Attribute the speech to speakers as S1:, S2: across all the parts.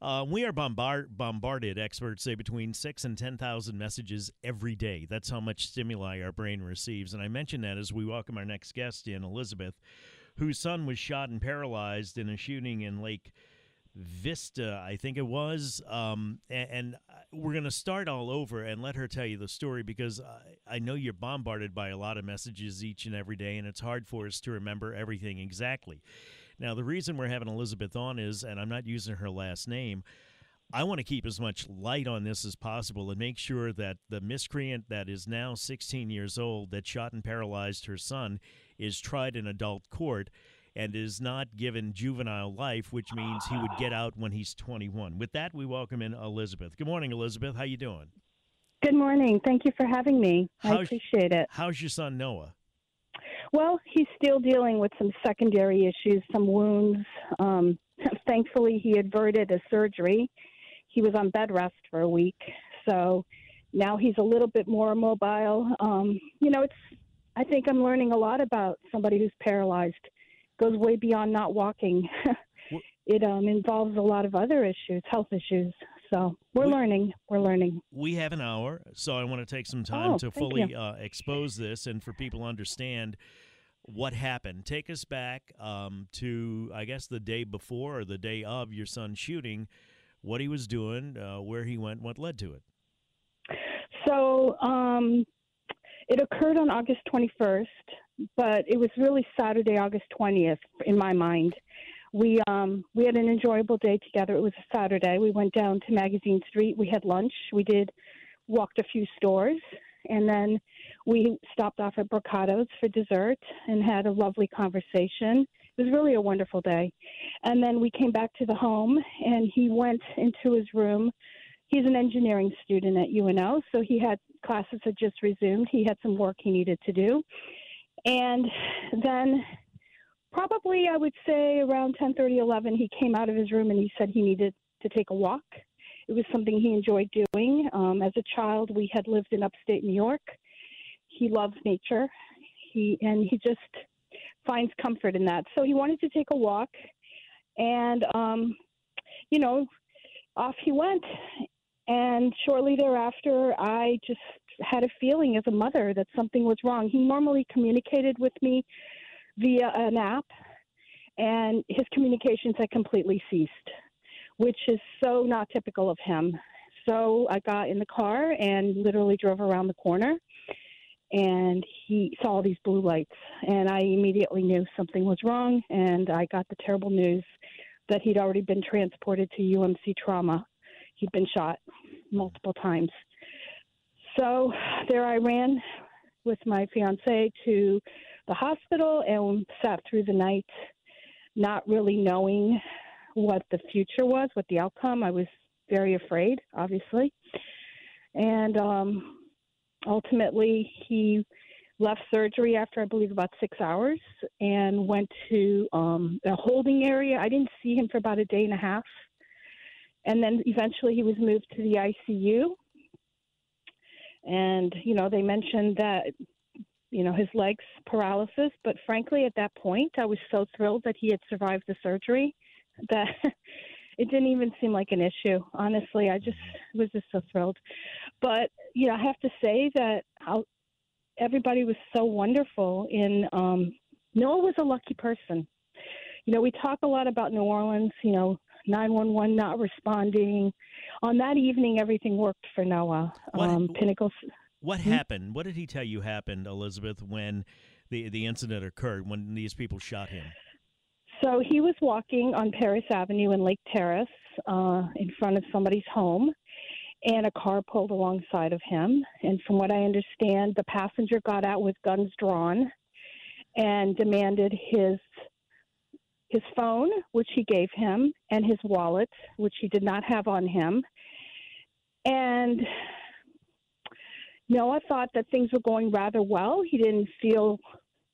S1: Uh, we are bombard- bombarded, experts say, between six and 10,000 messages every day. That's how much stimuli our brain receives. And I mention that as we welcome our next guest in, Elizabeth, whose son was shot and paralyzed in a shooting in Lake Vista, I think it was. Um, and, and, we're going to start all over and let her tell you the story because I, I know you're bombarded by a lot of messages each and every day, and it's hard for us to remember everything exactly. Now, the reason we're having Elizabeth on is, and I'm not using her last name, I want to keep as much light on this as possible and make sure that the miscreant that is now 16 years old that shot and paralyzed her son is tried in adult court and is not given juvenile life, which means he would get out when he's 21. With that, we welcome in Elizabeth. Good morning, Elizabeth. How you doing?
S2: Good morning. Thank you for having me. I appreciate it.
S1: How's your son Noah?
S2: Well, he's still dealing with some secondary issues, some wounds. Um, thankfully, he averted a surgery. He was on bed rest for a week, so now he's a little bit more mobile. Um, you know, it's. I think I'm learning a lot about somebody who's paralyzed. Goes way beyond not walking. it um, involves a lot of other issues, health issues. So we're we, learning. We're learning.
S1: We have an hour, so I want to take some time
S2: oh,
S1: to fully uh, expose this and for people to understand what happened. Take us back um, to, I guess, the day before or the day of your son's shooting, what he was doing, uh, where he went, what led to it.
S2: So um, it occurred on August 21st, but it was really Saturday, August 20th, in my mind we um we had an enjoyable day together. It was a Saturday. We went down to Magazine Street. We had lunch. We did walked a few stores, and then we stopped off at Brocato's for dessert and had a lovely conversation. It was really a wonderful day. And then we came back to the home, and he went into his room. He's an engineering student at UNO, so he had classes had just resumed. He had some work he needed to do. And then probably I would say around 10:30, 11, he came out of his room and he said he needed to take a walk. It was something he enjoyed doing. Um, as a child, we had lived in upstate New York. He loves nature. He and he just finds comfort in that. So he wanted to take a walk, and um, you know, off he went. And shortly thereafter, I just had a feeling as a mother that something was wrong. He normally communicated with me via an app, and his communications had completely ceased, which is so not typical of him. So I got in the car and literally drove around the corner, and he saw these blue lights, and I immediately knew something was wrong, and I got the terrible news that he'd already been transported to UMC trauma. He'd been shot multiple times. So there I ran with my fiance to the hospital and sat through the night not really knowing what the future was, what the outcome. I was very afraid, obviously. And um, ultimately, he left surgery after, I believe, about six hours and went to um, a holding area. I didn't see him for about a day and a half. And then eventually he was moved to the ICU. And, you know, they mentioned that you know, his legs paralysis. But frankly, at that point, I was so thrilled that he had survived the surgery that it didn't even seem like an issue. Honestly, I just was just so thrilled. But you know, I have to say that how everybody was so wonderful. In um, Noah was a lucky person. You know, we talk a lot about New Orleans. You know, 911 not responding. On that evening, everything worked for Noah.
S1: What-
S2: Um, Pinnacle.
S1: What
S2: Hmm?
S1: happened? What did he tell you happened, Elizabeth, when the the incident occurred when these people shot him?
S2: So he was walking on Paris Avenue in Lake Terrace uh, in front of somebody's home, and a car pulled alongside of him. And from what I understand, the passenger got out with guns drawn and demanded his his phone, which he gave him, and his wallet, which he did not have on him. And Noah thought that things were going rather well. He didn't feel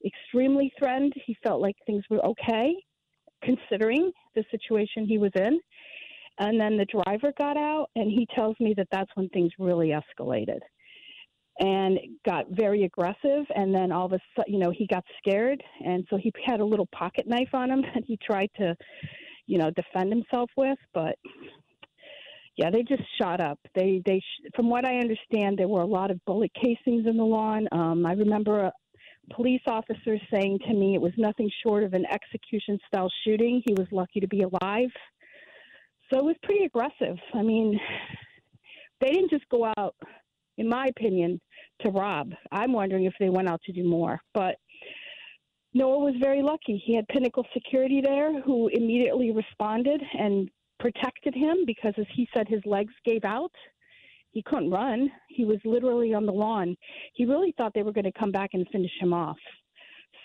S2: extremely threatened. He felt like things were okay, considering the situation he was in. And then the driver got out, and he tells me that that's when things really escalated and got very aggressive. And then all of a sudden, you know, he got scared, and so he had a little pocket knife on him that he tried to, you know, defend himself with. But yeah, they just shot up. They they, from what I understand, there were a lot of bullet casings in the lawn. Um, I remember a police officer saying to me it was nothing short of an execution style shooting. He was lucky to be alive. So it was pretty aggressive. I mean, they didn't just go out, in my opinion, to rob. I'm wondering if they went out to do more. But Noah was very lucky. He had Pinnacle Security there who immediately responded and protected him because, as he said, his legs gave out. He couldn't run. He was literally on the lawn. He really thought they were going to come back and finish him off.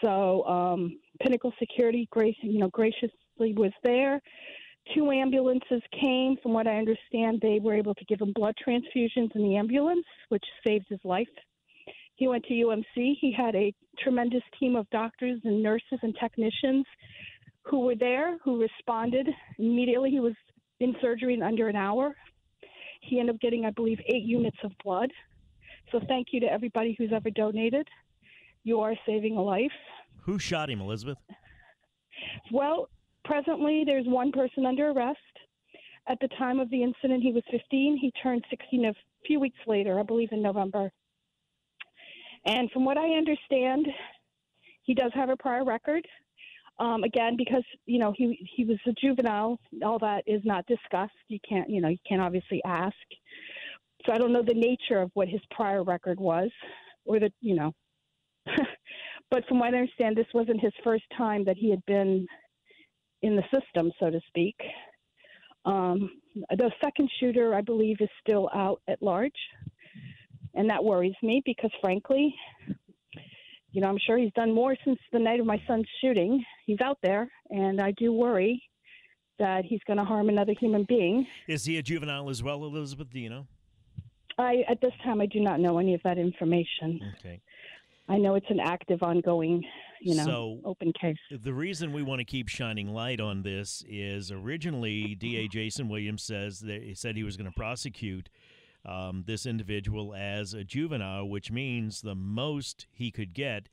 S2: So um, Pinnacle Security, grace, you know, graciously was there. Two ambulances came. From what I understand, they were able to give him blood transfusions in the ambulance, which saved his life. He went to UMC. He had a tremendous team of doctors and nurses and technicians who were there, who responded immediately. He was in surgery in under an hour. He ended up getting, I believe, eight units of blood. So thank you to everybody who's ever donated. You are saving a life.
S1: Who shot him, Elizabeth?
S2: Well, presently there's one person under arrest. At the time of the incident, he was 15. He turned 16 a few weeks later, I believe in November. And from what I understand, he does have a prior record. Um, again, because you know he he was a juvenile, all that is not discussed. You can't you know you can't obviously ask. So I don't know the nature of what his prior record was, or the you know. but from what I understand, this wasn't his first time that he had been in the system, so to speak. Um, the second shooter, I believe, is still out at large, and that worries me because, frankly, you know, I'm sure he's done more since the night of my son's shooting. He's out there, and I do worry that he's going to harm another human being.
S1: Is he a juvenile as well, Elizabeth? Do you know?
S2: I, at this time, I do not know any of that information.
S1: Okay.
S2: I know it's an active, ongoing, you know,
S1: So-
S2: open case.
S1: The reason we want to keep shining light on this is originally DA Jason Williams says that he said he was going to prosecute um, this individual as a juvenile, which means the most he could get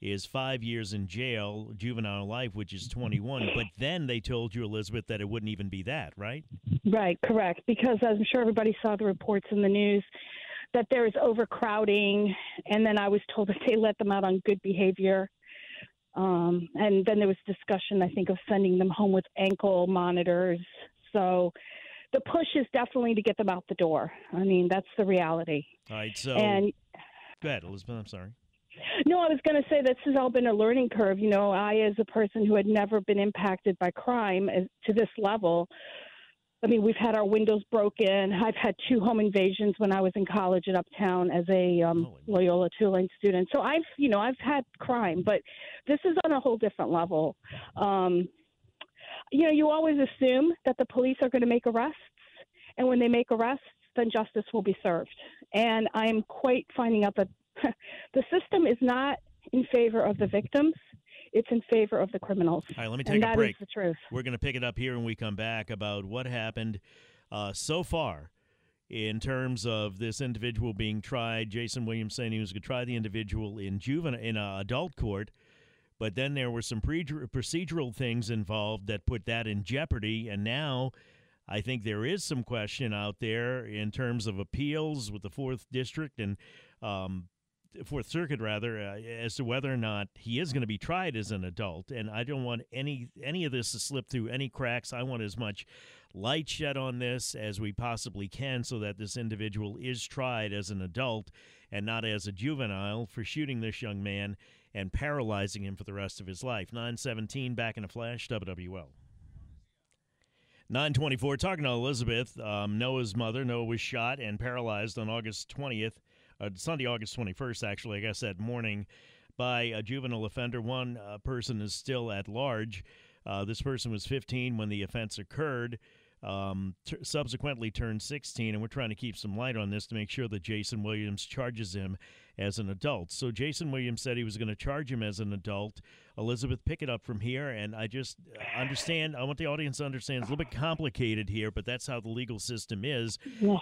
S1: is five years in jail, juvenile life, which is 21. But then they told you, Elizabeth, that it wouldn't even be that, right?
S2: Right, correct. Because I'm sure everybody saw the reports in the news that there is overcrowding, and then I was told that they let them out on good behavior. Um, and then there was discussion, I think, of sending them home with ankle monitors. So the push is definitely to get them out the door. I mean, that's the reality.
S1: All right. So
S2: And
S1: go ahead, Elizabeth. I'm sorry.
S2: no, I was going to say this has all been a learning curve. You know, I, as a person who had never been impacted by crime as, to this level, I mean, we've had our windows broken. I've had two home invasions when I was in college in Uptown as a um,
S1: Holy.
S2: Loyola Tulane student. So I've, you know, I've had crime, but this is on a whole different level. Um, you know, you always assume that the police are going to make arrests, and when they make arrests, then justice will be served. And I'm quite finding out that the system is not in favor of the victims; it's in favor of the criminals.
S1: All right. Let me take
S2: and
S1: a
S2: that is
S1: break.
S2: the truth.
S1: We're going to pick it up here when we come back about what happened uh, so far in terms of this individual being tried. Jason Williams saying he was going to try the individual in juvenile in uh, adult court, but then there were some procedural things involved that put that in jeopardy, and now. I think there is some question out there in terms of appeals with the fourth district and um, Fourth Circuit rather uh, as to whether or not he is going to be tried as an adult, and I don't want any any of this to slip through any cracks. I want as much light shed on this as we possibly can, so that this individual is tried as an adult and not as a juvenile for shooting this young man and paralyzing him for the rest of his life. Nine seventeen back in a flash. WWL. 924, talking to Elizabeth, um, Noah's mother. Noah was shot and paralyzed on August 20th uh, Sunday, August 21st, actually, I guess that morning, by a juvenile offender. One uh, person is still at large. Uh, this person was 15 when the offense occurred. Um, t- subsequently turned 16, and we're trying to keep some light on this to make sure that Jason Williams charges him as an adult. So Jason Williams said he was going to charge him as an adult. Elizabeth, pick it up from here, and I just understand. I want the audience to understand it's a little bit complicated here, but that's how the legal system is.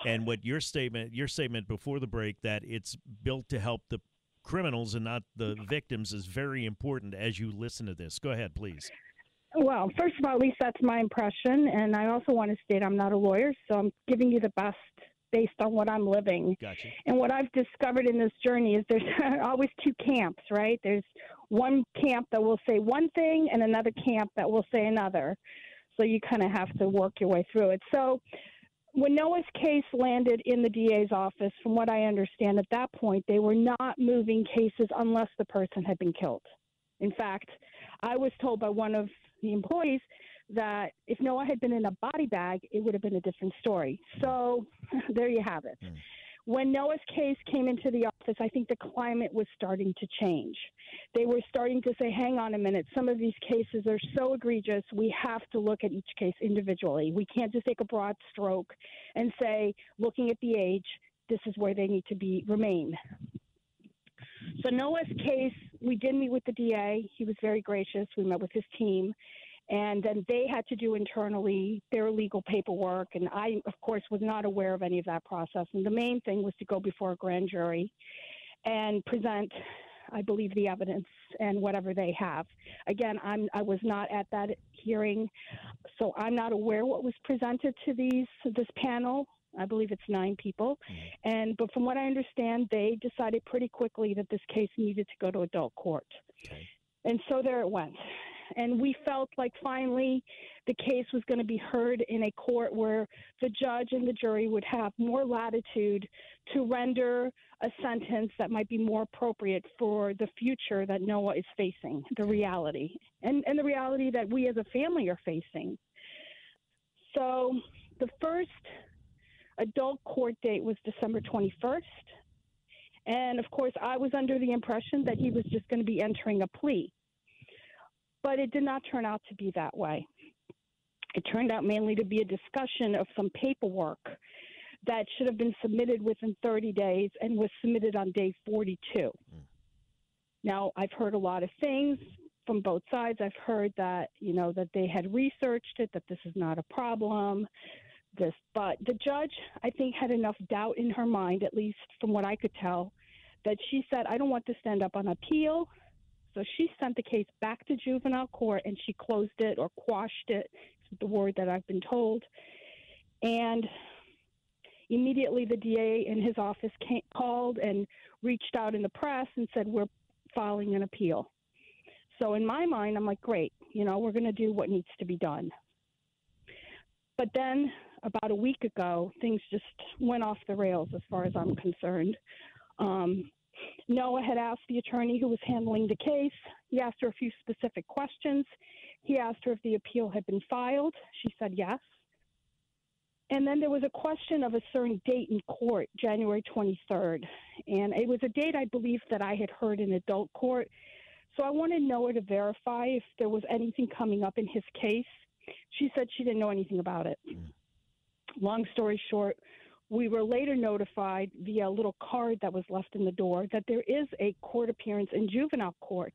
S1: And what your statement, your statement before the break, that it's built to help the criminals and not the victims, is very important as you listen to this. Go ahead, please.
S2: Well, first of all, at least that's my impression. And I also want to state I'm not a lawyer, so I'm giving you the best based on what I'm living.
S1: Gotcha.
S2: And what I've discovered in this journey is there's always two camps, right? There's one camp that will say one thing and another camp that will say another. So you kind of have to work your way through it. So when Noah's case landed in the DA's office, from what I understand at that point, they were not moving cases unless the person had been killed. In fact, I was told by one of the employees that if Noah had been in a body bag, it would have been a different story. So there you have it. Mm. When Noah's case came into the office, I think the climate was starting to change. They were starting to say, hang on a minute, some of these cases are so egregious, we have to look at each case individually. We can't just take a broad stroke and say, looking at the age, this is where they need to be remain. So Noah's case, we did meet with the DA. He was very gracious. We met with his team, and then they had to do internally their legal paperwork. And I, of course, was not aware of any of that process. And the main thing was to go before a grand jury and present, I believe, the evidence and whatever they have. Again, I'm I was not at that hearing, so I'm not aware what was presented to these this panel. I believe it's nine people. Mm-hmm. And but from what I understand, they decided pretty quickly that this case needed to go to adult court. Okay. And so there it went. And we felt like finally the case was going to be heard in a court where the judge and the jury would have more latitude to render a sentence that might be more appropriate for the future that Noah is facing, the reality, and, and the reality that we as a family are facing. So the first adult court date was December 21st. And of course, I was under the impression that he was just going to be entering a plea. But it did not turn out to be that way. It turned out mainly to be a discussion of some paperwork that should have been submitted within 30 days and was submitted on day 42. Mm. Now, I've heard a lot of things from both sides. I've heard that, you know, that they had researched it, that this is not a problem, this. But the judge, I think, had enough doubt in her mind, at least from what I could tell, that she said, I don't want to stand up on appeal. So she sent the case back to juvenile court and she closed it or quashed it, is the word that I've been told. And immediately the DA in his office came, called and reached out in the press and said, We're filing an appeal. So in my mind, I'm like, great, you know, we're going to do what needs to be done. But then about a week ago, things just went off the rails as far as I'm concerned. Um, Noah had asked the attorney who was handling the case, he asked her a few specific questions. He asked her if the appeal had been filed. She said yes. And then there was a question of a certain date in court, January 23rd. And it was a date I believe that I had heard in adult court. So I wanted Noah to verify if there was anything coming up in his case. She said she didn't know anything about it. Mm. Long story short, we were later notified via a little card that was left in the door that there is a court appearance in juvenile court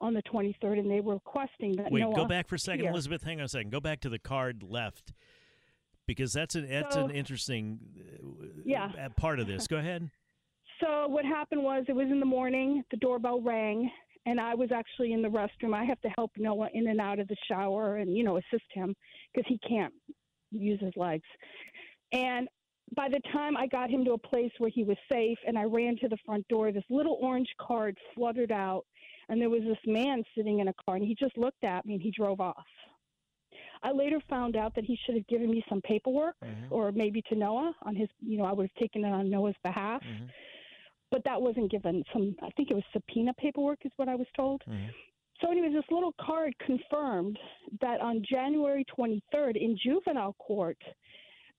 S2: on the 23rd, and they were requesting that.
S1: Wait,
S2: Noah
S1: go back for a second,
S2: here.
S1: Elizabeth. Hang on a second. Go back to the card left because that's an that's
S2: so,
S1: an interesting
S2: uh, yeah.
S1: part of this. Go ahead.
S2: So what happened was it was in the morning. The doorbell rang, and I was actually in the restroom. I have to help Noah in and out of the shower and you know assist him because he can't use his legs. And by the time I got him to a place where he was safe and I ran to the front door, this little orange card fluttered out, and there was this man sitting in a car, and he just looked at me and he drove off. I later found out that he should have given me some paperwork, mm-hmm. or maybe to Noah on his, you know, I would have taken it on Noah's behalf. Mm-hmm. But that wasn't given. Some, I think it was subpoena paperwork, is what I was told. Mm-hmm. So, anyways, this little card confirmed that on January 23rd in juvenile court,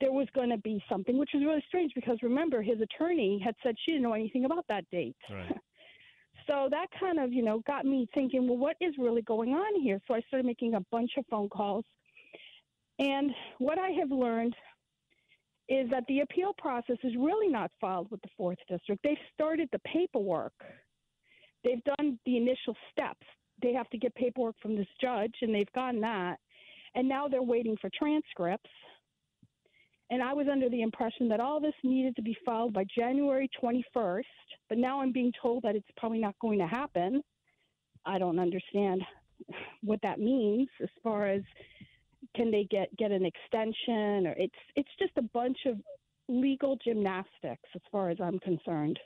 S2: there was going to be something, which was really strange because remember, his attorney had said she didn't know anything about that date.
S1: Right.
S2: so that kind of, you know, got me thinking, well, what is really going on here? So I started making a bunch of phone calls. And what I have learned is that the appeal process is really not filed with the fourth district. They've started the paperwork. They've done the initial steps. They have to get paperwork from this judge, and they've gotten that. And now they're waiting for transcripts. And I was under the impression that all this needed to be filed by January 21st, but now I'm being told that it's probably not going to happen. I don't understand what that means as far as can they get get an extension or it's it's just a bunch of legal gymnastics as far as I'm concerned.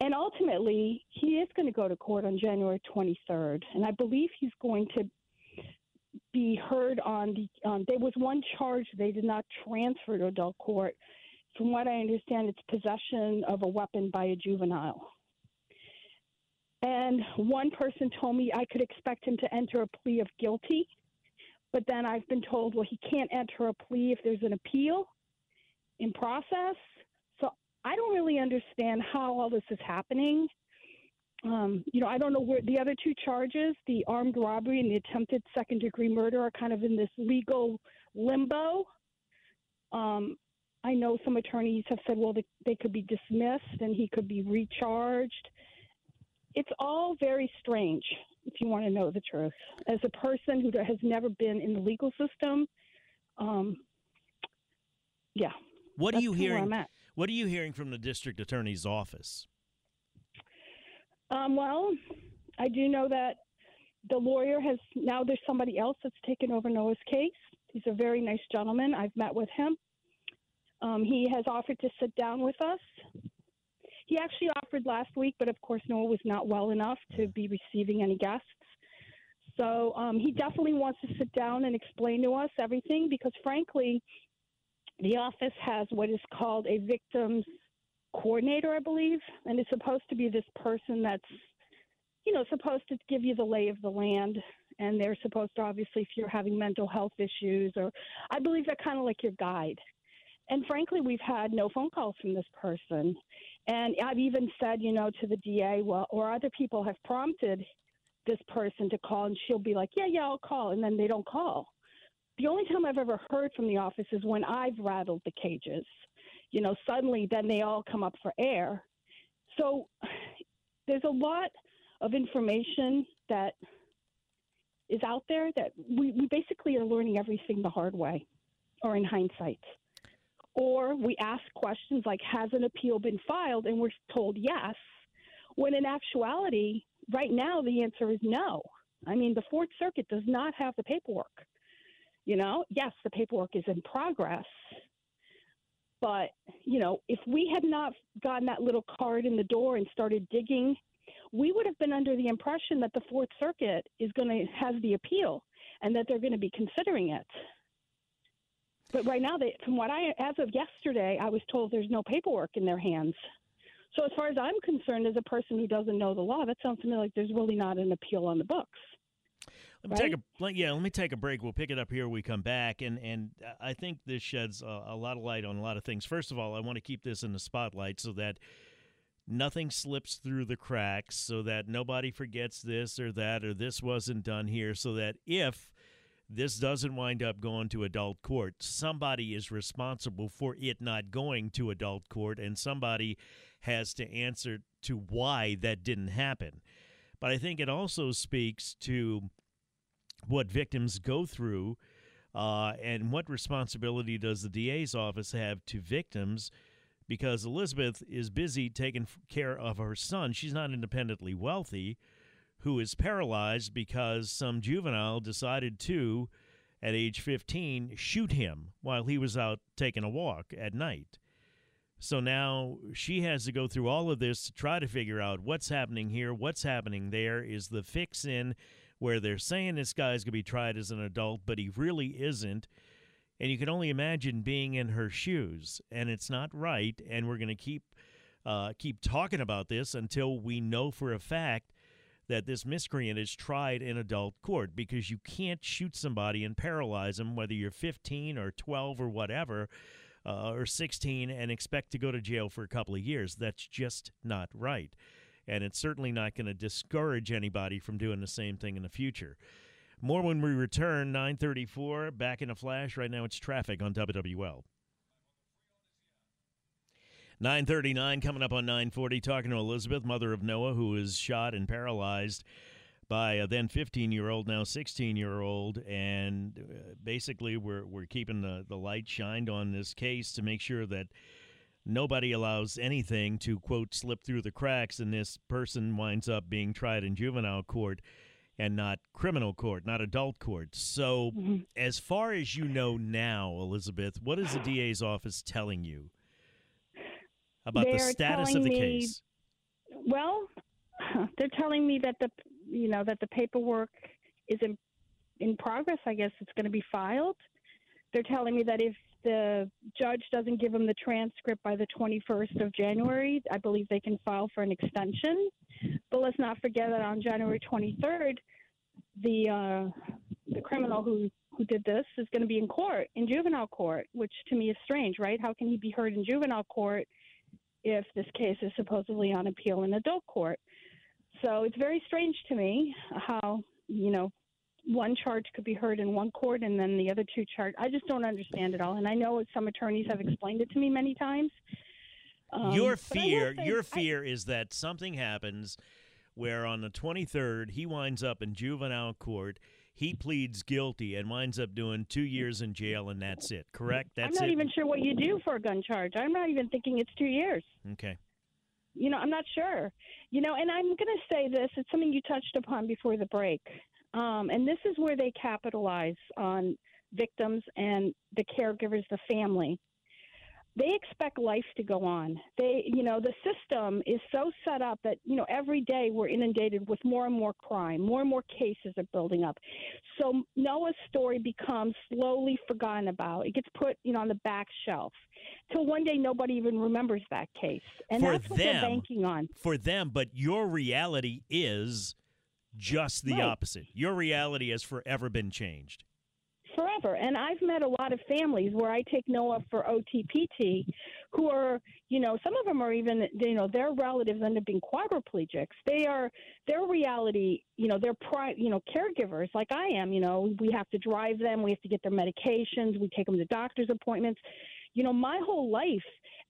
S2: And ultimately, he is going to go to court on January 23rd, and I believe he's going to be heard on the. Um, there was one charge they did not transfer to adult court. From what I understand, it's possession of a weapon by a juvenile. And one person told me I could expect him to enter a plea of guilty, but then I've been told, well, he can't enter a plea if there's an appeal in process. So I don't really understand how all this is happening. Um, you know, I don't know where the other two charges, the armed robbery and the attempted second degree murder, are kind of in this legal limbo. Um, I know some attorneys have said, well, they, they could be dismissed and he could be recharged. It's all very strange, if you want to know the truth. As a person who has never been in the legal system, um, yeah.
S1: What are you hearing? What are you hearing from the district attorney's office?
S2: Um, well, I do know that the lawyer has now there's somebody else that's taken over Noah's case. He's a very nice gentleman. I've met with him. Um, he has offered to sit down with us. He actually offered last week, but of course Noah was not well enough to be receiving any guests. So um, he definitely wants to sit down and explain to us everything because, frankly, the office has what is called a victims coordinator, I believe, and it's supposed to be this person that's, you know, supposed to give you the lay of the land. And they're supposed to, obviously, if you're having mental health issues, or I believe they're kind of like your guide. And frankly, we've had no phone calls from this person. And I've even said, you know, to the DA, well, or other people have prompted this person to call, and she'll be like, yeah, yeah, I'll call. And then they don't call. The only time I've ever heard from the office is when I've rattled the cages you know, suddenly then they all come up for air. So there's a lot of information that is out there that we, we basically are learning everything the hard way or in hindsight. Or we ask questions like, has an appeal been filed? And we're told yes, when in actuality, right now, the answer is no. I mean, the Fourth Circuit does not have the paperwork. You know, yes, the paperwork is in progress, but, you know, if we had not gotten that little card in the door and started digging, we would have been under the impression that the Fourth Circuit is going to have the appeal and that they're going to be considering it. But right now, they, from what I, as of yesterday, I was told there's no paperwork in their hands. So as far as I'm concerned, as a person who doesn't know the law, that sounds to me like there's really not an appeal on the books.
S1: Let me right? take a yeah. Let me take a break. We'll pick it up here. When we come back, and and I think this sheds a, a lot of light on a lot of things. First of all, I want to keep this in the spotlight so that nothing slips through the cracks, so that nobody forgets this or that or this wasn't done here, so that if this doesn't wind up going to adult court, somebody is responsible for it not going to adult court, and somebody has to answer to why that didn't happen. But I think it also speaks to what victims go through uh, and what responsibility does the DA's office have to victims because Elizabeth is busy taking care of her son. She's not independently wealthy, who is paralyzed because some juvenile decided to, at age 15, shoot him while he was out taking a walk at night. So now she has to go through all of this to try to figure out what's happening here, what's happening there. Is the fix in where they're saying this guy's going to be tried as an adult, but he really isn't? And you can only imagine being in her shoes, and it's not right. And we're going to keep uh, keep talking about this until we know for a fact that this miscreant is tried in adult court because you can't shoot somebody and paralyze them, whether you're 15 or 12 or whatever uh, or 16 and expect to go to jail for a couple of years. That's just not right. And it's certainly not going to discourage anybody from doing the same thing in the future. More when we return, 934, back in a flash. Right now it's traffic on WWL. 939 coming up on 940, talking to Elizabeth, mother of Noah, who was shot and paralyzed by a then 15 year old, now 16 year old. And uh, basically, we're, we're keeping the, the light shined on this case to make sure that nobody allows anything to, quote, slip through the cracks, and this person winds up being tried in juvenile court and not criminal court, not adult court. So, mm-hmm. as far as you know now, Elizabeth, what is the DA's office telling you about
S2: they're
S1: the status of the
S2: me,
S1: case?
S2: Well, they're telling me that the you know that the paperwork is in in progress. I guess it's going to be filed. They're telling me that if the judge doesn't give them the transcript by the 21st of January, I believe they can file for an extension. But let's not forget that on January 23rd, the uh, the criminal who who did this is going to be in court in juvenile court, which to me is strange, right? How can he be heard in juvenile court if this case is supposedly on appeal in adult court? So it's very strange to me how, you know, one charge could be heard in one court and then the other two charge. I just don't understand it all. And I know some attorneys have explained it to me many times.
S1: Um, your fear, your fear I, is that something happens where on the 23rd he winds up in juvenile court he pleads guilty and winds up doing two years in jail, and that's it. Correct? That's
S2: I'm not
S1: it?
S2: even sure what you do for a gun charge. I'm not even thinking it's two years.
S1: Okay.
S2: You know, I'm not sure. You know, and I'm going to say this. It's something you touched upon before the break, um, and this is where they capitalize on victims and the caregivers, the family they expect life to go on. They, you know, the system is so set up that, you know, every day we're inundated with more and more crime, more and more cases are building up. So Noah's story becomes slowly forgotten about. It gets put, you know, on the back shelf till one day nobody even remembers that case. And
S1: for
S2: that's what
S1: them,
S2: they're banking on.
S1: For them, but your reality is just the
S2: right.
S1: opposite. Your reality has forever been changed
S2: forever. And I've met a lot of families where I take Noah for OTPT who are, you know, some of them are even, you know, their relatives end up being quadriplegics. They are, their reality, you know, they're, pri- you know, caregivers like I am, you know, we have to drive them, we have to get their medications, we take them to doctor's appointments. You know, my whole life,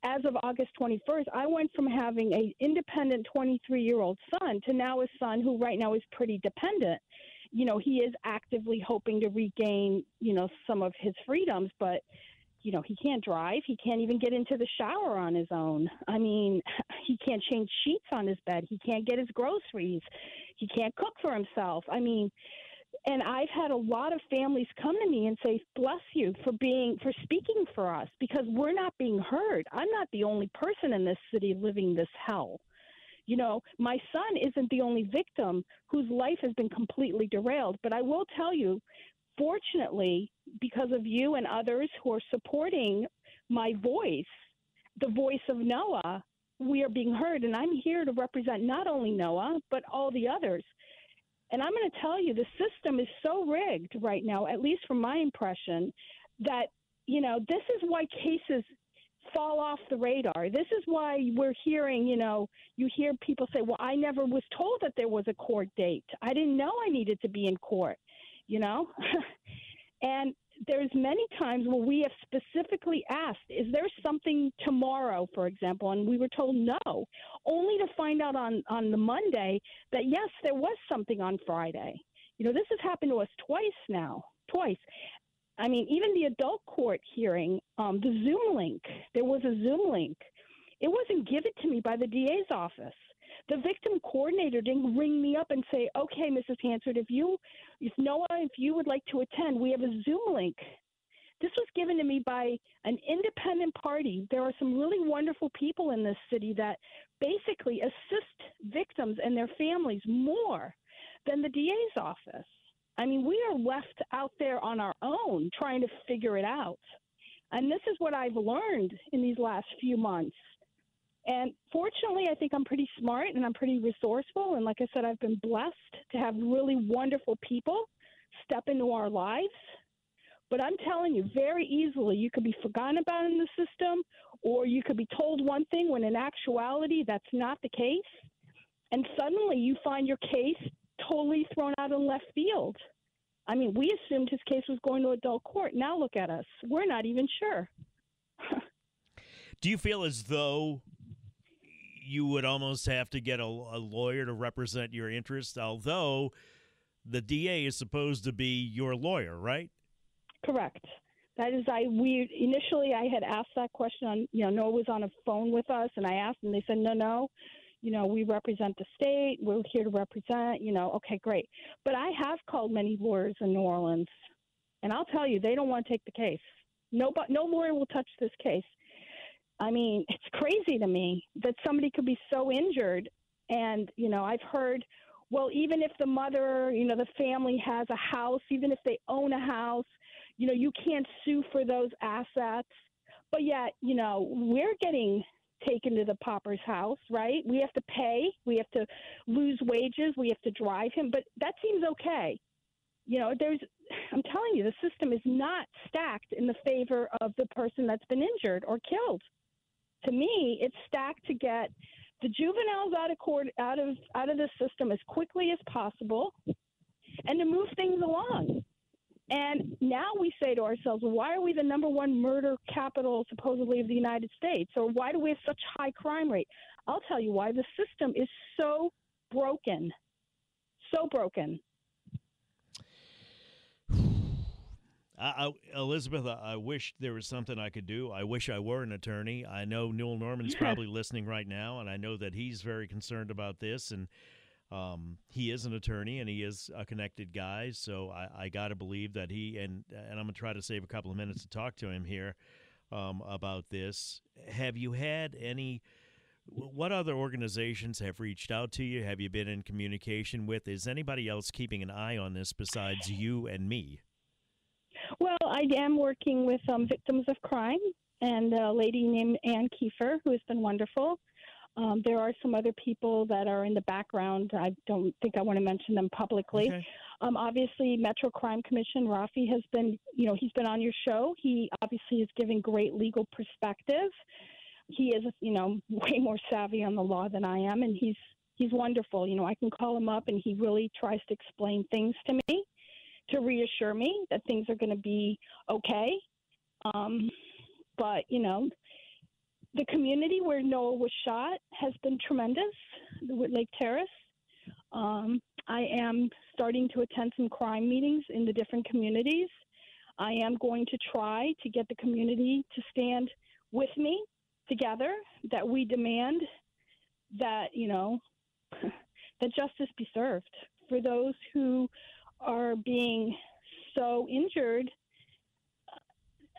S2: as of August 21st, I went from having a independent 23 year old son to now a son who right now is pretty dependent you know, he is actively hoping to regain, you know, some of his freedoms, but you know, he can't drive. He can't even get into the shower on his own. I mean, he can't change sheets on his bed. He can't get his groceries. He can't cook for himself. I mean, and I've had a lot of families come to me and say, "Bless you for being for speaking for us because we're not being heard. I'm not the only person in this city living this hell." You know, my son isn't the only victim whose life has been completely derailed. But I will tell you, fortunately, because of you and others who are supporting my voice, the voice of Noah, we are being heard. And I'm here to represent not only Noah, but all the others. And I'm going to tell you, the system is so rigged right now, at least from my impression, that, you know, this is why cases fall off the radar. This is why we're hearing, you know, you hear people say, well, I never was told that there was a court date. I didn't know I needed to be in court, you know? and there's many times where we have specifically asked, is there something tomorrow, for example? And we were told no, only to find out on, on the Monday that yes, there was something on Friday. You know, this has happened to us twice now, twice. I mean, even the adult court hearing, um, the Zoom link, there was a Zoom link. It wasn't given to me by the DA's office. The victim coordinator didn't ring me up and say, "Okay, Mrs. Hansard, if you, if Noah, if you would like to attend, we have a Zoom link This was given to me by an independent party. There are some really wonderful people in this city that basically assist victims and their families more than the DA's office. I mean, we are left out there on our own trying to figure it out. And this is what I've learned in these last few months. And fortunately, I think I'm pretty smart and I'm pretty resourceful. And like I said, I've been blessed to have really wonderful people step into our lives. But I'm telling you, very easily, you could be forgotten about in the system, or you could be told one thing when in actuality that's not the case. And suddenly you find your case totally thrown out in left field. I mean, we assumed his case was going to adult court. Now look at us. We're not even sure.
S1: Do you feel as though you would almost have to get a, a, lawyer to represent your interests, although the DA is supposed to be your lawyer, right?
S2: Correct. That is, I we initially I had asked that question on you know Noah was on a phone with us, and I asked, and they said no, no, you know we represent the state, we're here to represent, you know, okay, great. But I have called many lawyers in New Orleans, and I'll tell you, they don't want to take the case. No, no lawyer will touch this case. I mean, it's crazy to me that somebody could be so injured. And, you know, I've heard, well, even if the mother, you know, the family has a house, even if they own a house, you know, you can't sue for those assets. But yet, you know, we're getting taken to the pauper's house, right? We have to pay, we have to lose wages, we have to drive him, but that seems okay. You know, there's I'm telling you, the system is not stacked in the favor of the person that's been injured or killed to me, it's stacked to get the juveniles out of court, out of out of the system as quickly as possible, and to move things along. And now we say to ourselves, why are we the number one murder capital supposedly of the United States, or why do we have such high crime rate? I'll tell you why. The system is so broken, so broken.
S1: I, Elizabeth, I, I wish there was something I could do. I wish I were an attorney. I know Newell Normand's yeah. probably listening right now, and I know that he's very concerned about this. And um, he is an attorney, and he is a connected guy. So I, I got to believe that he and and I'm gonna try to save a couple of minutes to talk to him here um, about this. Have you had any? What other organizations have reached out to you? Have you been in communication with? Is anybody else keeping an eye on this besides you and me?
S2: Well, I am working with um, victims of crime and a lady named Ann Kiefer, who has been wonderful. Um, there are some other people that are in the background. I don't think I want to mention them publicly. Okay. Um, obviously, Metro Crime Commission, Rafi has been, you know, he's been on your show. He obviously is giving great legal perspective. He is, you know, way more savvy on the law than I am, and he's he's wonderful. You know, I can call him up, and he really tries to explain things to me to reassure me that things are going to be okay. Um, but, you know, the community where Noah was shot has been tremendous, the Lake Terrace. Um, I am starting to attend some crime meetings in the different communities. I am going to try to get the community to stand with me together, that we demand that, you know, that justice be served for those who are being so injured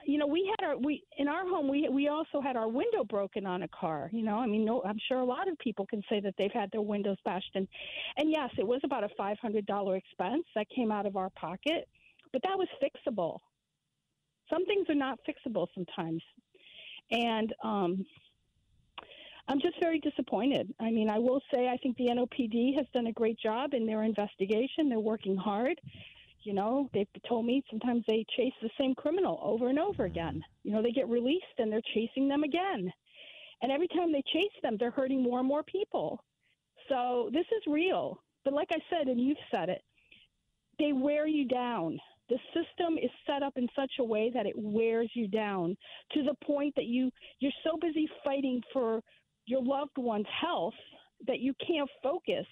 S2: you know we had our we in our home we we also had our window broken on a car you know? I mean no i'm sure a lot of people can say that they've had their windows bashed in and yes it was about a five hundred dollar expense that came out of our pocket but that was fixable. Some things are not fixable sometimes. And um I'm just very disappointed. I mean, I will say I think the NOPD has done a great job in their investigation. They're working hard. You know, they've told me sometimes they chase the same criminal over and over again. You know, they get released and they're chasing them again. And every time they chase them, they're hurting more and more people. So this is real. But like I said, and you've said it, they wear you down. The system is set up in such a way that it wears you down to the point that you you're so busy fighting for your loved one's health that you can't focus.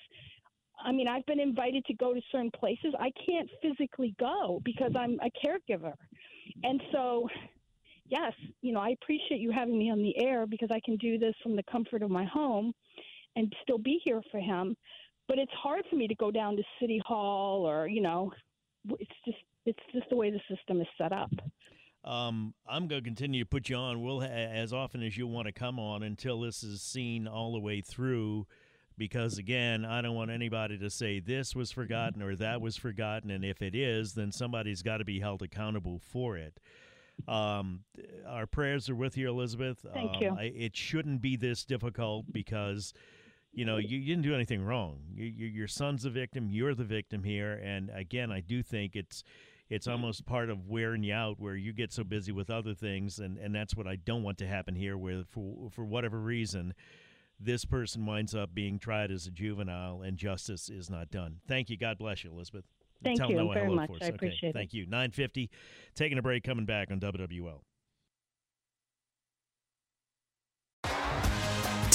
S2: I mean, I've been invited to go to certain places. I can't physically go because I'm a caregiver. And so, yes, you know, I appreciate you having me on the air because I can do this from the comfort of my home and still be here for him. But it's hard for me to go down to City Hall or, you know, it's just it's just the way the system is set up.
S1: Um, I'm going to continue to put you on. We'll ha- as often as you want to come on until this is seen all the way through. Because again, I don't want anybody to say this was forgotten or that was forgotten, and if it is, then somebody's got to be held accountable for it. Um, our prayers are with you, Elizabeth.
S2: Thank
S1: um,
S2: you.
S1: I, it shouldn't be this difficult because you know you, you didn't do anything wrong. You, you, your son's the victim. You're the victim here, and again, I do think it's it's almost part of wearing you out where you get so busy with other things and, and that's what I don't want to happen here where for for whatever reason this person winds up being tried as a juvenile and justice is not done. Thank you. God bless you, Elizabeth.
S2: Thank
S1: Tell
S2: you
S1: Noah
S2: very
S1: hello
S2: much. I
S1: Okay,
S2: appreciate it.
S1: Thank you. 950. Taking a break, coming back on WWL.